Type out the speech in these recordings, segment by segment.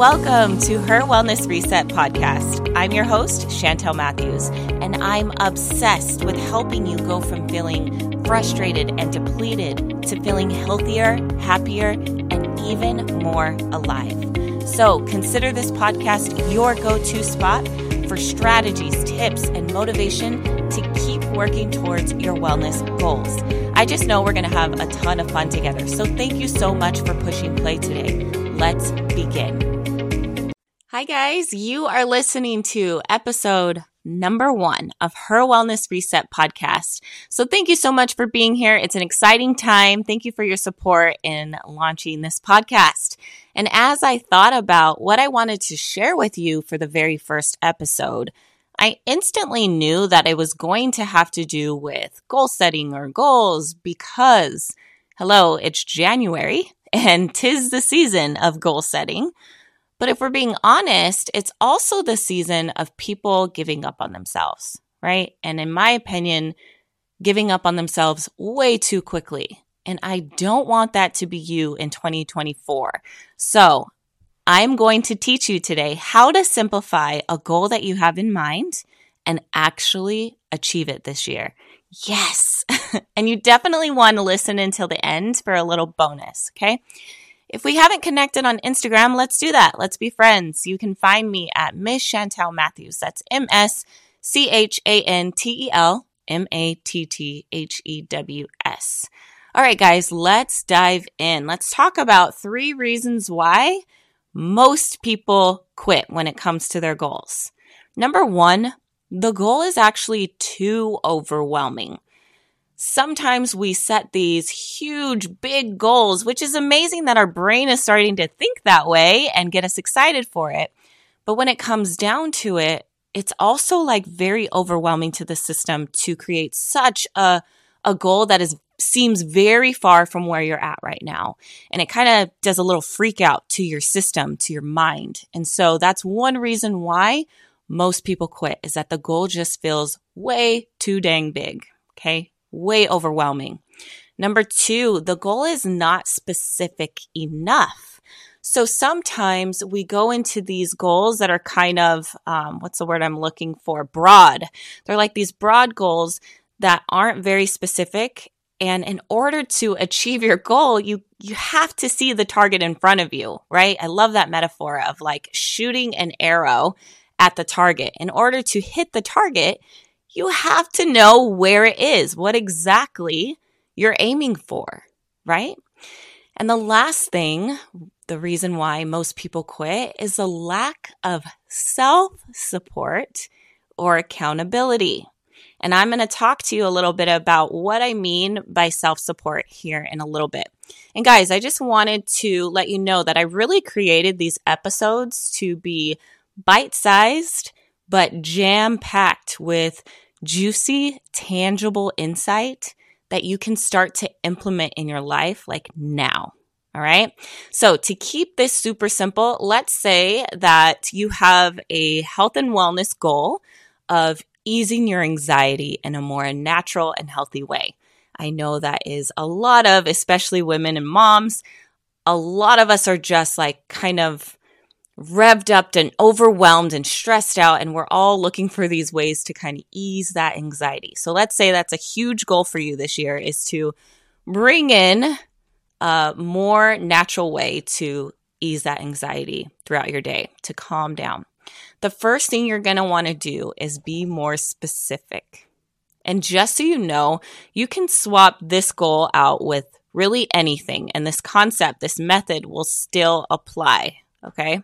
welcome to Her Wellness Reset podcast. I'm your host, Chantel Matthews, and I'm obsessed with helping you go from feeling frustrated and depleted to feeling healthier, happier, and even more alive. So consider this podcast your go to spot for strategies, tips, and motivation to keep working towards your wellness goals. I just know we're going to have a ton of fun together. So thank you so much for pushing play today. Let's begin. Hi, guys. You are listening to episode number one of Her Wellness Reset podcast. So thank you so much for being here. It's an exciting time. Thank you for your support in launching this podcast. And as I thought about what I wanted to share with you for the very first episode, I instantly knew that it was going to have to do with goal setting or goals because, hello, it's January and tis the season of goal setting. But if we're being honest, it's also the season of people giving up on themselves, right? And in my opinion, giving up on themselves way too quickly. And I don't want that to be you in 2024. So I'm going to teach you today how to simplify a goal that you have in mind and actually achieve it this year. Yes. and you definitely want to listen until the end for a little bonus. Okay. If we haven't connected on Instagram, let's do that. Let's be friends. You can find me at Miss Chantel Matthews. That's M S C H A N T E L M A T T H E W S. All right, guys, let's dive in. Let's talk about three reasons why most people quit when it comes to their goals. Number one, the goal is actually too overwhelming. Sometimes we set these huge, big goals, which is amazing that our brain is starting to think that way and get us excited for it. But when it comes down to it, it's also like very overwhelming to the system to create such a, a goal that is seems very far from where you're at right now. And it kind of does a little freak out to your system, to your mind. And so that's one reason why most people quit is that the goal just feels way too dang big. Okay. Way overwhelming. Number two, the goal is not specific enough. So sometimes we go into these goals that are kind of, um, what's the word I'm looking for? Broad. They're like these broad goals that aren't very specific and in order to achieve your goal, you, you have to see the target in front of you, right? I love that metaphor of like shooting an arrow at the target. In order to hit the target, you have to know where it is, what exactly you're aiming for, right? And the last thing, the reason why most people quit is a lack of self support or accountability. And I'm going to talk to you a little bit about what I mean by self support here in a little bit. And guys, I just wanted to let you know that I really created these episodes to be bite sized, but jam packed with juicy, tangible insight that you can start to implement in your life like now. All right. So to keep this super simple, let's say that you have a health and wellness goal of easing your anxiety in a more natural and healthy way. I know that is a lot of, especially women and moms, a lot of us are just like kind of revved up and overwhelmed and stressed out. And we're all looking for these ways to kind of ease that anxiety. So let's say that's a huge goal for you this year is to bring in a more natural way to ease that anxiety throughout your day, to calm down the first thing you're going to want to do is be more specific. And just so you know, you can swap this goal out with really anything, and this concept, this method will still apply. Okay.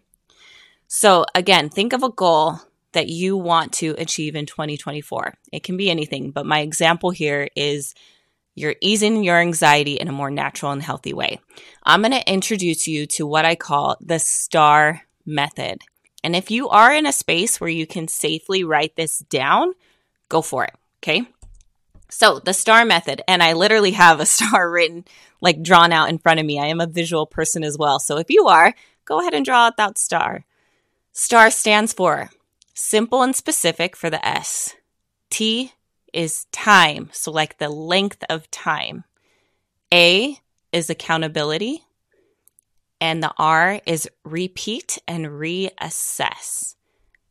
So, again, think of a goal that you want to achieve in 2024. It can be anything, but my example here is you're easing your anxiety in a more natural and healthy way. I'm going to introduce you to what I call the STAR method. And if you are in a space where you can safely write this down, go for it. Okay. So the star method, and I literally have a star written, like drawn out in front of me. I am a visual person as well. So if you are, go ahead and draw out that star. Star stands for simple and specific for the S. T is time. So like the length of time. A is accountability. And the R is repeat and reassess.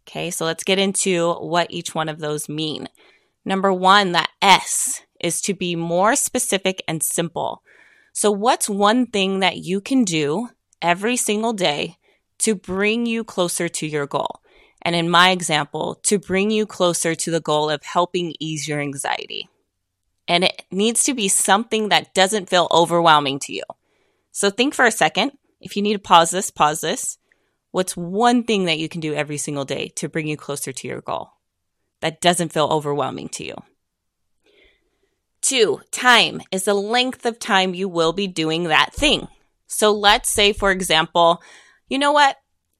Okay, so let's get into what each one of those mean. Number one, that S is to be more specific and simple. So, what's one thing that you can do every single day to bring you closer to your goal? And in my example, to bring you closer to the goal of helping ease your anxiety. And it needs to be something that doesn't feel overwhelming to you. So think for a second. If you need to pause this, pause this. What's one thing that you can do every single day to bring you closer to your goal that doesn't feel overwhelming to you? Two, time is the length of time you will be doing that thing. So let's say, for example, you know what?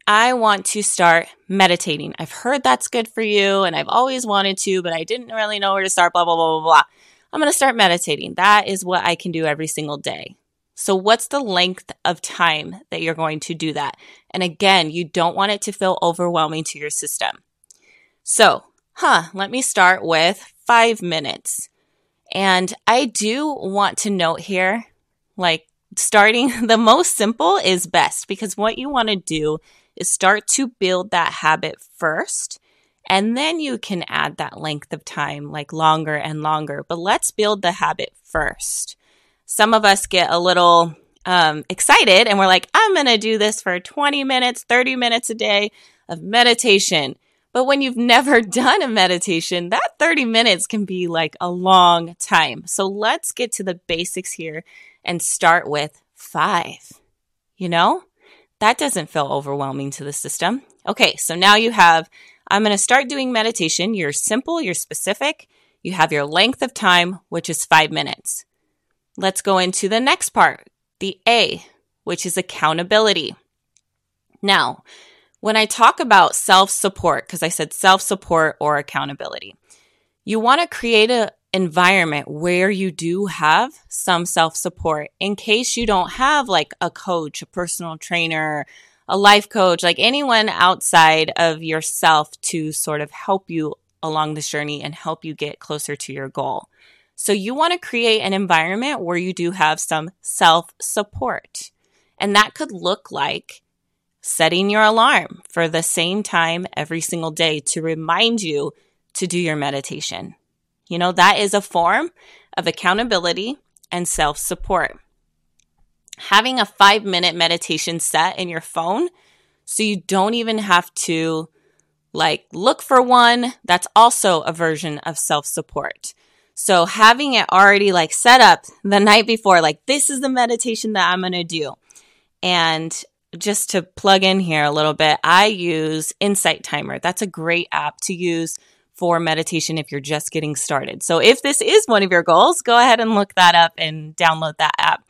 I want to start meditating. I've heard that's good for you and I've always wanted to, but I didn't really know where to start, blah, blah, blah, blah, blah. I'm going to start meditating. That is what I can do every single day. So, what's the length of time that you're going to do that? And again, you don't want it to feel overwhelming to your system. So, huh, let me start with five minutes. And I do want to note here, like starting the most simple is best because what you want to do is start to build that habit first. And then you can add that length of time, like longer and longer. But let's build the habit first. Some of us get a little um, excited and we're like, I'm going to do this for 20 minutes, 30 minutes a day of meditation. But when you've never done a meditation, that 30 minutes can be like a long time. So let's get to the basics here and start with five. You know, that doesn't feel overwhelming to the system. Okay, so now you have, I'm going to start doing meditation. You're simple, you're specific, you have your length of time, which is five minutes. Let's go into the next part, the A, which is accountability. Now, when I talk about self support, because I said self support or accountability, you want to create an environment where you do have some self support in case you don't have like a coach, a personal trainer, a life coach, like anyone outside of yourself to sort of help you along this journey and help you get closer to your goal. So you want to create an environment where you do have some self support. And that could look like setting your alarm for the same time every single day to remind you to do your meditation. You know, that is a form of accountability and self support. Having a five minute meditation set in your phone so you don't even have to like look for one, that's also a version of self support. So having it already like set up the night before, like this is the meditation that I'm going to do. And just to plug in here a little bit, I use Insight Timer. That's a great app to use for meditation if you're just getting started. So if this is one of your goals, go ahead and look that up and download that app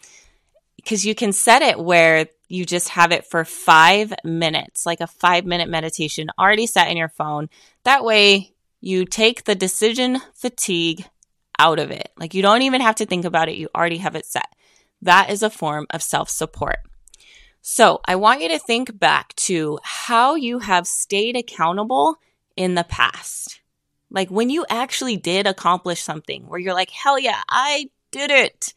because you can set it where you just have it for five minutes, like a five minute meditation already set in your phone. That way you take the decision fatigue out of it. Like you don't even have to think about it. You already have it set. That is a form of self support. So I want you to think back to how you have stayed accountable in the past. Like when you actually did accomplish something where you're like, hell yeah, I did it.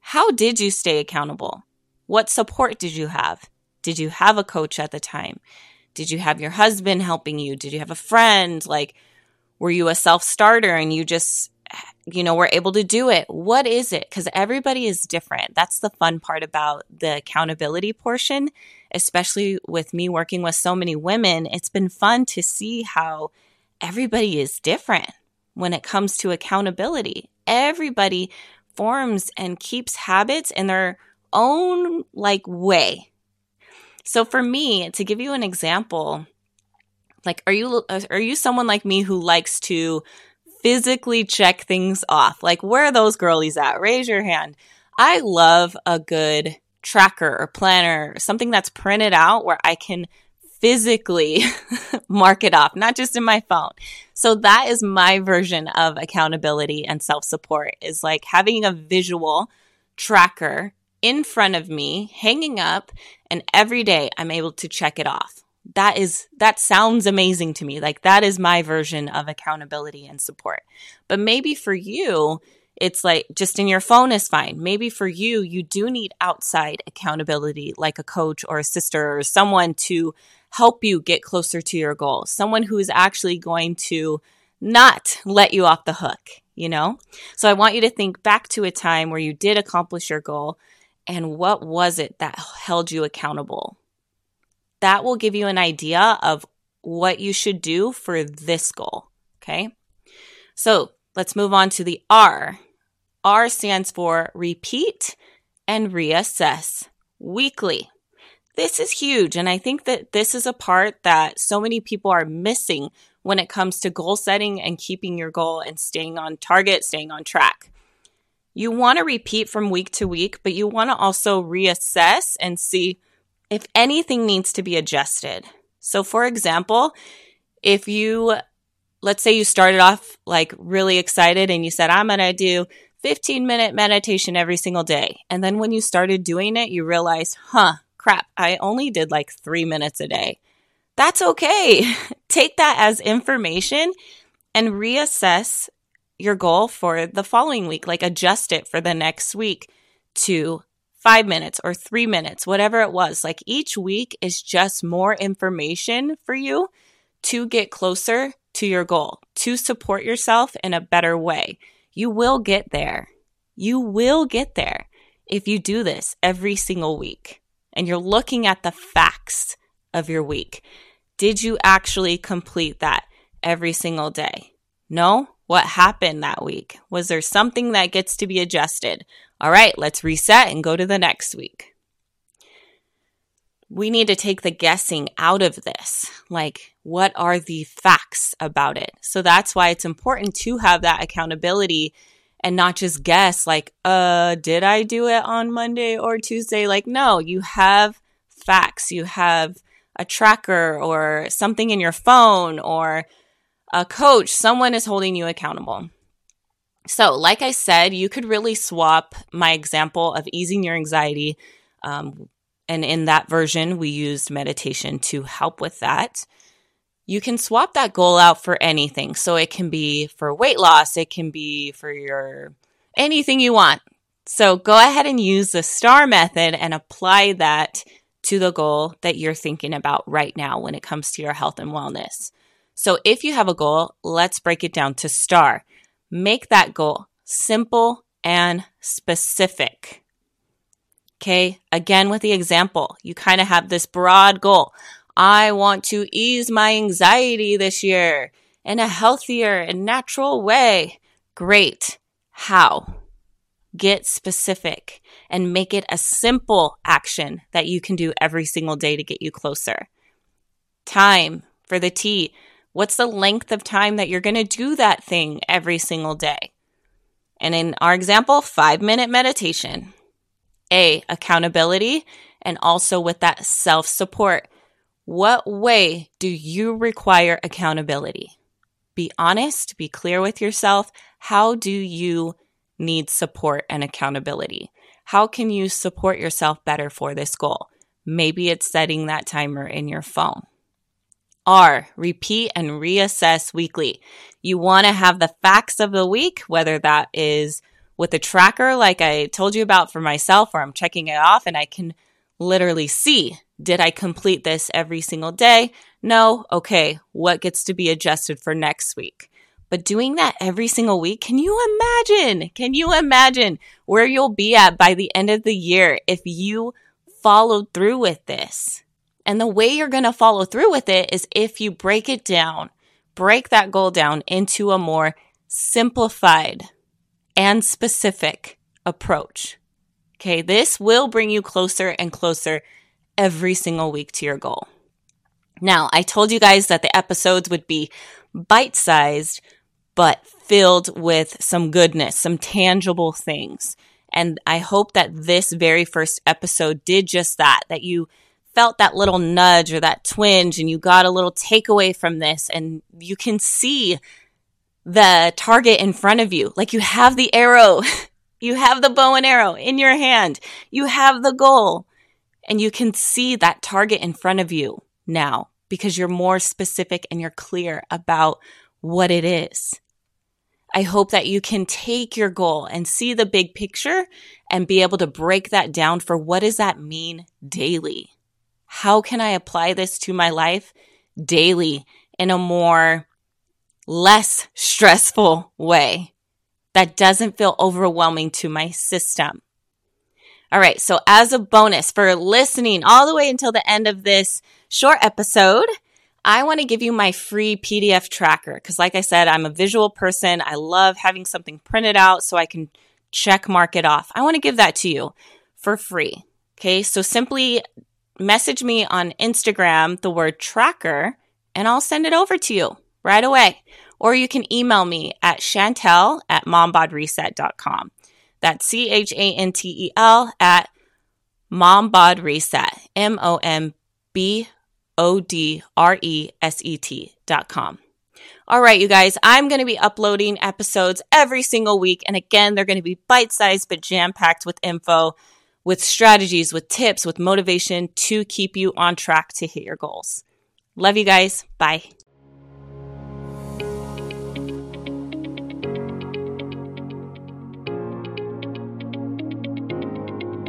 How did you stay accountable? What support did you have? Did you have a coach at the time? Did you have your husband helping you? Did you have a friend? Like, were you a self starter and you just you know, we're able to do it. What is it? Because everybody is different. That's the fun part about the accountability portion, especially with me working with so many women. It's been fun to see how everybody is different when it comes to accountability. Everybody forms and keeps habits in their own like way. So for me, to give you an example, like are you are you someone like me who likes to physically check things off. Like, where are those girlies at? Raise your hand. I love a good tracker or planner, something that's printed out where I can physically mark it off, not just in my phone. So that is my version of accountability and self support is like having a visual tracker in front of me, hanging up, and every day I'm able to check it off. That is that sounds amazing to me. Like that is my version of accountability and support. But maybe for you it's like just in your phone is fine. Maybe for you, you do need outside accountability, like a coach or a sister or someone to help you get closer to your goal, someone who is actually going to not let you off the hook, you know? So I want you to think back to a time where you did accomplish your goal and what was it that held you accountable? That will give you an idea of what you should do for this goal. Okay. So let's move on to the R. R stands for repeat and reassess weekly. This is huge. And I think that this is a part that so many people are missing when it comes to goal setting and keeping your goal and staying on target, staying on track. You want to repeat from week to week, but you want to also reassess and see if anything needs to be adjusted. So, for example, if you, let's say you started off like really excited and you said, I'm going to do 15 minute meditation every single day. And then when you started doing it, you realized, huh, crap, I only did like three minutes a day. That's okay. Take that as information and reassess your goal for the following week. Like adjust it for the next week to five minutes or three minutes, whatever it was. Like each week is just more information for you to get closer to your goal, to support yourself in a better way. You will get there. You will get there if you do this every single week and you're looking at the facts of your week. Did you actually complete that every single day? No? What happened that week? Was there something that gets to be adjusted? All right, let's reset and go to the next week. We need to take the guessing out of this. Like, what are the facts about it? So that's why it's important to have that accountability and not just guess, like, uh, did I do it on Monday or Tuesday? Like, no, you have facts. You have a tracker or something in your phone or a coach. Someone is holding you accountable. So, like I said, you could really swap my example of easing your anxiety. Um, and in that version, we used meditation to help with that. You can swap that goal out for anything. So, it can be for weight loss, it can be for your anything you want. So, go ahead and use the STAR method and apply that to the goal that you're thinking about right now when it comes to your health and wellness. So, if you have a goal, let's break it down to STAR. Make that goal simple and specific. Okay. Again, with the example, you kind of have this broad goal. I want to ease my anxiety this year in a healthier and natural way. Great. How? Get specific and make it a simple action that you can do every single day to get you closer. Time for the T. What's the length of time that you're going to do that thing every single day? And in our example, five minute meditation. A, accountability, and also with that self support. What way do you require accountability? Be honest, be clear with yourself. How do you need support and accountability? How can you support yourself better for this goal? Maybe it's setting that timer in your phone. R, repeat and reassess weekly. You want to have the facts of the week, whether that is with a tracker like I told you about for myself, where I'm checking it off and I can literally see did I complete this every single day? No. Okay. What gets to be adjusted for next week? But doing that every single week, can you imagine? Can you imagine where you'll be at by the end of the year if you followed through with this? And the way you're going to follow through with it is if you break it down, break that goal down into a more simplified and specific approach. Okay. This will bring you closer and closer every single week to your goal. Now, I told you guys that the episodes would be bite sized, but filled with some goodness, some tangible things. And I hope that this very first episode did just that, that you felt that little nudge or that twinge and you got a little takeaway from this and you can see the target in front of you. Like you have the arrow, you have the bow and arrow in your hand, you have the goal, and you can see that target in front of you now because you're more specific and you're clear about what it is. I hope that you can take your goal and see the big picture and be able to break that down for what does that mean daily? How can I apply this to my life daily in a more less stressful way that doesn't feel overwhelming to my system? All right. So as a bonus for listening all the way until the end of this short episode, I want to give you my free PDF tracker because, like I said, I'm a visual person. I love having something printed out so I can check mark it off. I want to give that to you for free. Okay, so simply message me on Instagram the word tracker and I'll send it over to you right away. Or you can email me at chantel at mombodreset.com. That's C H A N T E L at mombodreset, M O M B O D R E S E T dot com. All right, you guys, I'm going to be uploading episodes every single week. And again, they're going to be bite sized, but jam packed with info, with strategies, with tips, with motivation to keep you on track to hit your goals. Love you guys. Bye.